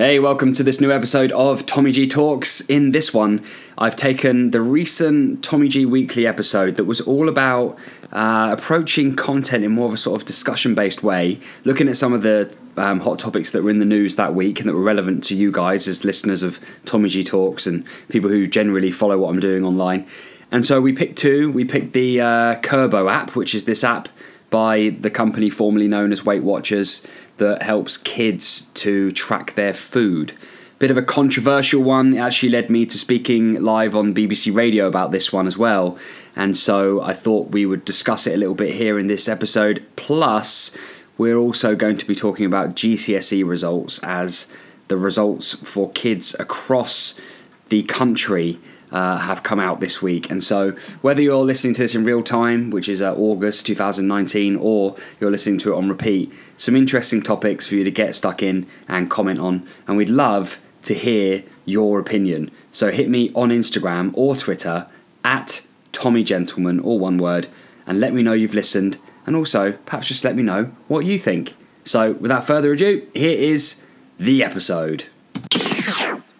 Hey, welcome to this new episode of Tommy G Talks. In this one, I've taken the recent Tommy G Weekly episode that was all about uh, approaching content in more of a sort of discussion based way, looking at some of the um, hot topics that were in the news that week and that were relevant to you guys as listeners of Tommy G Talks and people who generally follow what I'm doing online. And so we picked two. We picked the uh, Kurbo app, which is this app by the company formerly known as Weight Watchers that helps kids to track their food. Bit of a controversial one. It actually led me to speaking live on BBC Radio about this one as well. And so I thought we would discuss it a little bit here in this episode. Plus, we're also going to be talking about GCSE results as the results for kids across the country uh, have come out this week. And so, whether you're listening to this in real time, which is uh, August 2019, or you're listening to it on repeat, some interesting topics for you to get stuck in and comment on. And we'd love to hear your opinion. So, hit me on Instagram or Twitter at Tommy Gentleman, all one word, and let me know you've listened. And also, perhaps just let me know what you think. So, without further ado, here is the episode.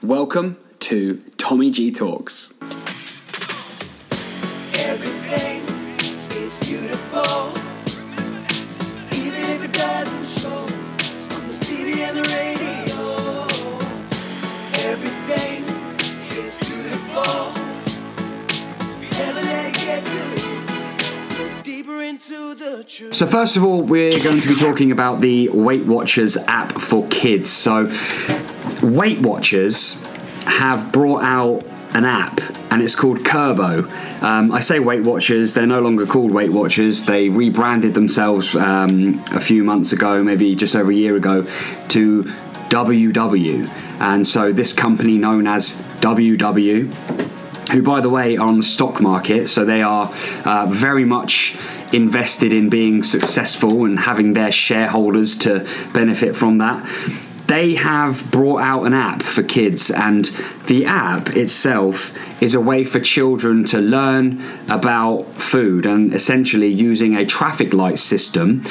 Welcome to Tommy G Talks. Everything is beautiful, even if it doesn't show on the TV and the radio. Everything is beautiful. Never let it get to you. Look deeper into the truth. So, first of all, we're going to be talking about the Weight Watchers app for kids. So, Weight Watchers have brought out an app and it's called Kurbo. Um, I say Weight Watchers, they're no longer called Weight Watchers. They rebranded themselves um, a few months ago, maybe just over a year ago, to WW. And so, this company known as WW who, by the way, are on the stock market, so they are uh, very much invested in being successful and having their shareholders to benefit from that. They have brought out an app for kids, and the app itself is a way for children to learn about food and essentially using a traffic light system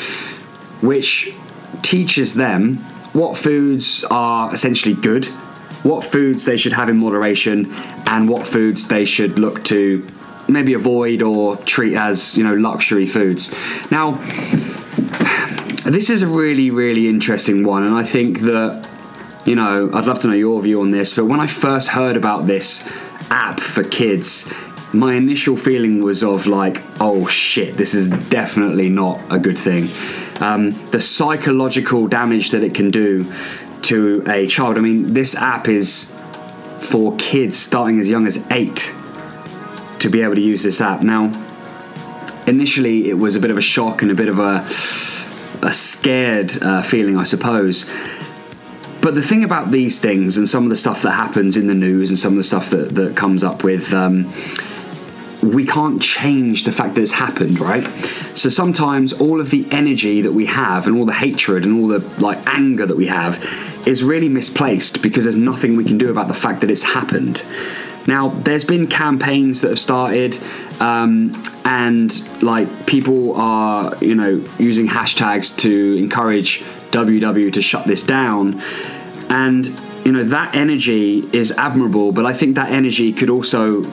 which teaches them what foods are essentially good, what foods they should have in moderation, and what foods they should look to maybe avoid or treat as you know luxury foods. Now, this is a really really interesting one, and I think that you know I'd love to know your view on this. But when I first heard about this app for kids. My initial feeling was of like, oh shit, this is definitely not a good thing. Um, the psychological damage that it can do to a child. I mean, this app is for kids starting as young as eight to be able to use this app. Now, initially, it was a bit of a shock and a bit of a a scared uh, feeling, I suppose. But the thing about these things and some of the stuff that happens in the news and some of the stuff that, that comes up with, um, we can't change the fact that it's happened, right? So sometimes all of the energy that we have and all the hatred and all the like anger that we have is really misplaced because there's nothing we can do about the fact that it's happened. Now, there's been campaigns that have started, um, and like people are, you know, using hashtags to encourage WW to shut this down, and you know that energy is admirable. But I think that energy could also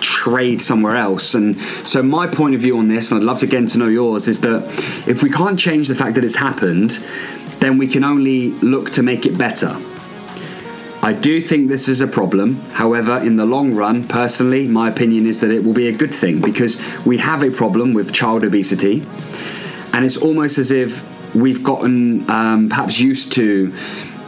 trade somewhere else. And so my point of view on this, and I'd love to get to know yours, is that if we can't change the fact that it's happened, then we can only look to make it better. I do think this is a problem. However, in the long run, personally, my opinion is that it will be a good thing because we have a problem with child obesity, and it's almost as if we've gotten um, perhaps used to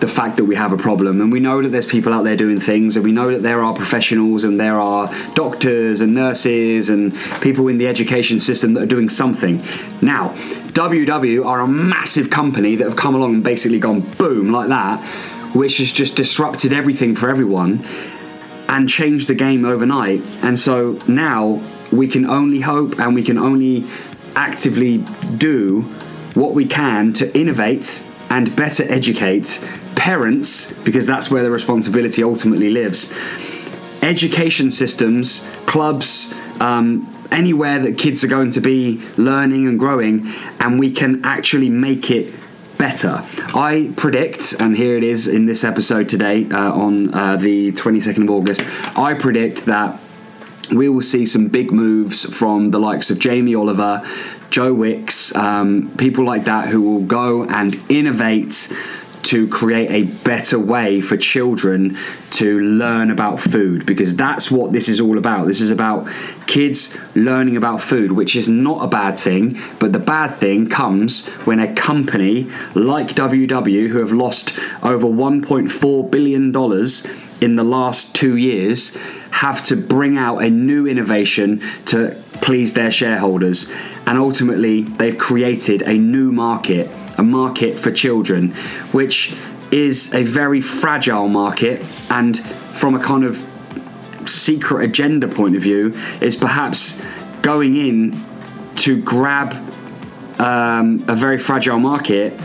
the fact that we have a problem. And we know that there's people out there doing things and we know that there are professionals and there are doctors and nurses and people in the education system that are doing something. Now ww are a massive company that have come along and basically gone boom like that which has just disrupted everything for everyone and changed the game overnight. And so now we can only hope and we can only actively do what we can to innovate and better educate parents, because that's where the responsibility ultimately lives, education systems, clubs, um, anywhere that kids are going to be learning and growing, and we can actually make it better. I predict, and here it is in this episode today uh, on uh, the 22nd of August, I predict that we will see some big moves from the likes of Jamie Oliver, Joe Wicks, um, people like that who will go and innovate to create a better way for children to learn about food because that's what this is all about. This is about kids learning about food, which is not a bad thing, but the bad thing comes when a company like WW, who have lost over $1.4 billion in the last two years, have to bring out a new innovation to please their shareholders. And ultimately, they've created a new market a market for children, which is a very fragile market and from a kind of secret agenda point of view is perhaps going in to grab um, a very fragile market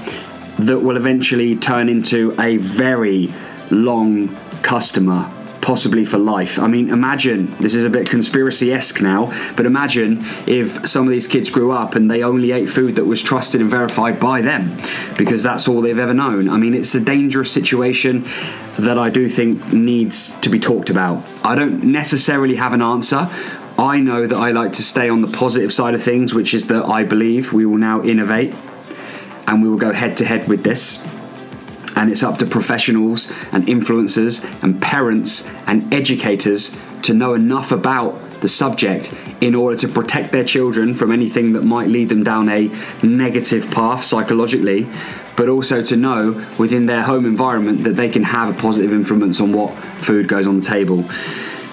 that will eventually turn into a very long customer possibly for life. I mean, imagine this is a bit conspiracy esque now, but imagine if some of these kids grew up and they only ate food that was trusted and verified by them because that's all they've ever known. I mean, it's a dangerous situation that I do think needs to be talked about. I don't necessarily have an answer. I know that I like to stay on the positive side of things, which is that I believe we will now innovate and we will go head to head with this and it's up to professionals and influencers and parents and educators to know enough about the subject in order to protect their children from anything that might lead them down a negative path psychologically, but also to know within their home environment that they can have a positive influence on what food goes on the table.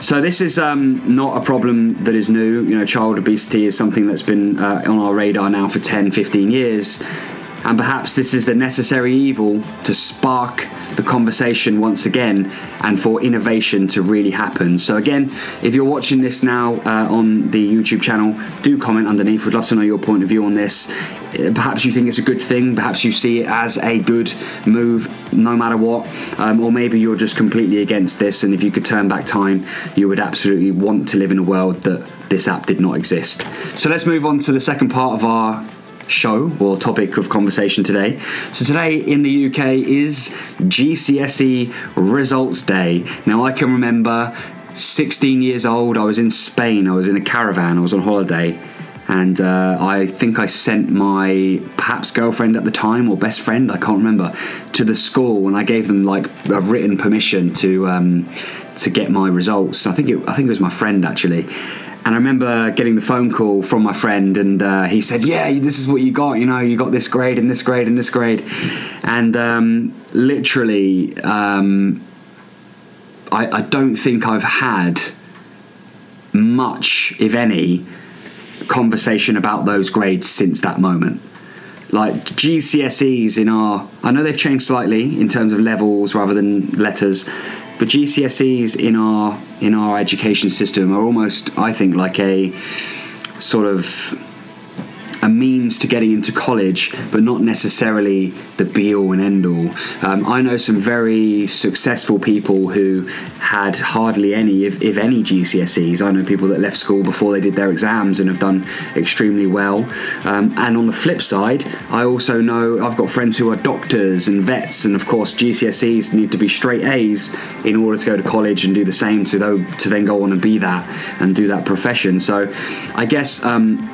So this is um, not a problem that is new. You know, child obesity is something that's been uh, on our radar now for 10, 15 years and perhaps this is the necessary evil to spark the conversation once again and for innovation to really happen. So, again, if you're watching this now uh, on the YouTube channel, do comment underneath. We'd love to know your point of view on this. Uh, perhaps you think it's a good thing, perhaps you see it as a good move no matter what, um, or maybe you're just completely against this. And if you could turn back time, you would absolutely want to live in a world that this app did not exist. So, let's move on to the second part of our show or topic of conversation today. So, today in the UK is GCSE Results Day. Now, I can remember 16 years old, I was in Spain, I was in a caravan, I was on holiday. And uh, I think I sent my perhaps girlfriend at the time or best friend, I can't remember, to the school, and I gave them like a written permission to um, to get my results. I think it, I think it was my friend actually, and I remember getting the phone call from my friend, and uh, he said, "Yeah, this is what you got. You know, you got this grade and this grade and this grade." And um, literally, um, I, I don't think I've had much, if any, conversation about those grades since that moment. Like GCSEs in our, I know they've changed slightly in terms of levels rather than letters, but GCSEs in our in our education system are almost, I think, like a sort of means to getting into college, but not necessarily the be all and end all. Um, I know some very successful people who had hardly any, if, if, any, GCSEs. I know people that left school before they did their exams and have done extremely well. Um, and on the flip side, I also know I've got friends who are doctors and vets, and of course, GCSEs need to be straight A's in order to go to college and do the same to, though, to then go on and be that and do that profession. So I guess. Um,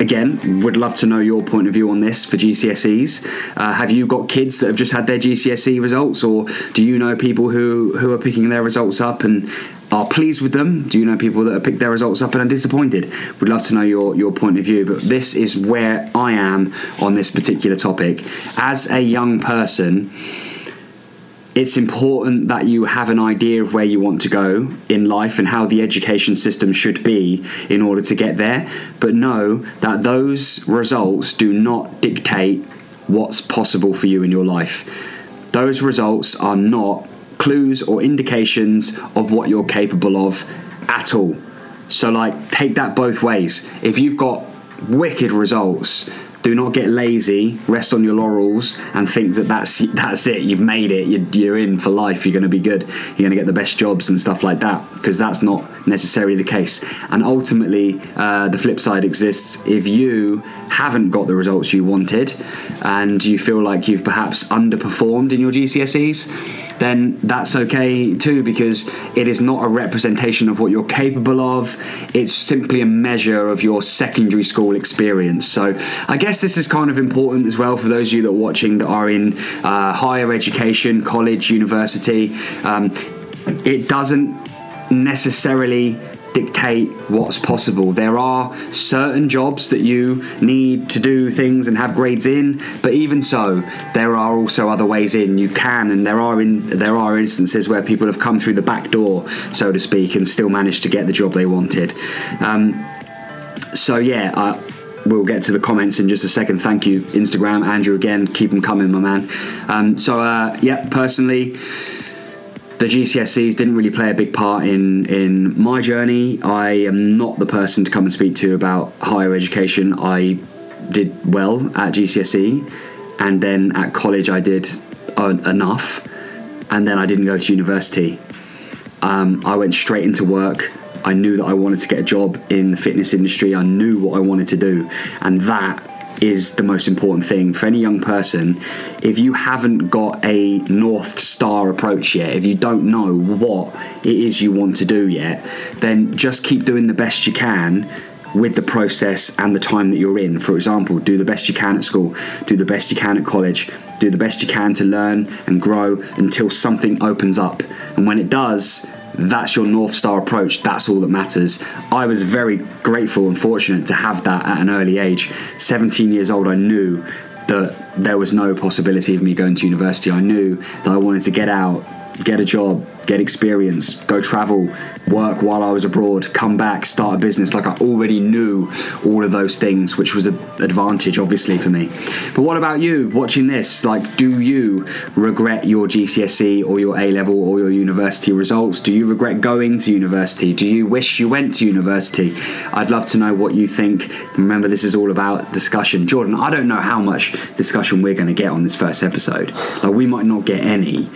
again, would love to know your point of view on this for GCSEs. Uh, have you got kids that have just had their GCSE results, or do you know people who, who are picking their results up and are pleased with them? Do you know people that have picked their results up and are disappointed? Would love to know your, your point of view. But this is where I am on this particular topic. As a young person, it's important that you have an idea of where you want to go in life and how the education system should be in order to get there. But know that those results do not dictate what's possible for you in your life. Those results are not clues or indications of what you're capable of at all. So, like, take that both ways. If you've got wicked results, Do not get lazy, rest on your laurels, and think that that's that's it. You've made it. You're, you're in for life. You're going to be good. You're going to get the best jobs and stuff like that. Because that's not necessarily the case. And ultimately, uh, the flip side exists. If you haven't got the results you wanted, and you feel like you've perhaps underperformed in your GCSEs, then that's okay too because it is not a representation of what you're capable of. It's simply a measure of your secondary school experience. So I guess this is kind of important as well for those of you that are watching that are in uh, higher education, college, university. Um, it doesn't necessarily dictate what's possible. There are certain jobs that you need to do things and have grades in, but even so, there are also other ways in. You can, and there are in there are instances where people have come through the back door, so to speak, and still managed to get the job they wanted. Um, so yeah. We'll get to the comments in just a second. Thank you, Instagram, Andrew. Again, keep them coming, my man. Um, so, uh, yeah, personally, the GCSEs didn't really play a big part in in my journey. I am not the person to come and speak to about higher education. I did well at GCSE, and then at college I did enough, and then I didn't go to university. Um, I went straight into work. I knew that I wanted to get a job in the fitness industry. I knew what I wanted to do, and that is the most important thing for any young person. If you haven't got a North Star approach yet, if you don't know what it is you want to do yet, then just keep doing the best you can with the process and the time that you're in. For example, do the best you can at school, do the best you can at college, do the best you can to learn and grow until something opens up. And when it does, that's your North Star approach. That's all that matters. I was very grateful and fortunate to have that at an early age. 17 years old, I knew that there was no possibility of me going to university. I knew that I wanted to get out, get a job, get experience, go travel, work while I was abroad, come back, start a business. Like I already knew all of those things, which was an advantage, obviously, for me. But what about you watching this? Like, do you regret your GCSE or your A level or your university results? Do you regret going to university? Do you wish you went to university? I'd love to know what you think. Remember, this is all about discussion. Jordan, I don't know how much discussion we're going to get on this first episode. Like, we might not get any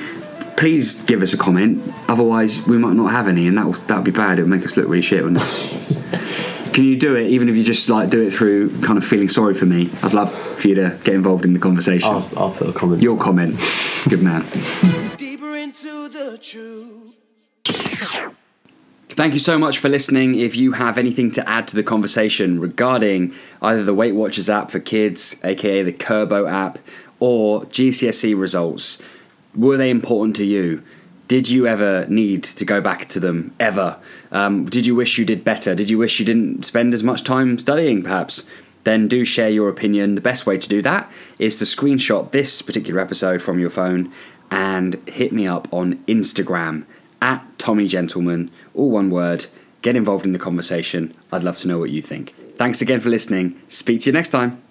please give us a comment. Otherwise, we might not have any, and that that would be bad. It would make us look really shit, wouldn't it? Can you do it, even if you just like do it through kind of feeling sorry for me? I'd love for you to get involved in the conversation. I'll, I'll put a comment. Your comment, good man. Deeper into the truth. Thank you so much for listening. If you have anything to add to the conversation regarding either the Weight Watchers app for kids, aka the Kurbo app, or GCSE results, were they important to you? Did you ever need to go back to them ever? Um, did you wish you did better? Did you wish you didn't spend as much time studying, perhaps? Then do share your opinion. The best way to do that is to screenshot this particular episode from your phone and hit me up on Instagram at Tommy Gentleman, all one word. Get involved in the conversation. I'd love to know what you think. Thanks again for listening. Speak to you next time.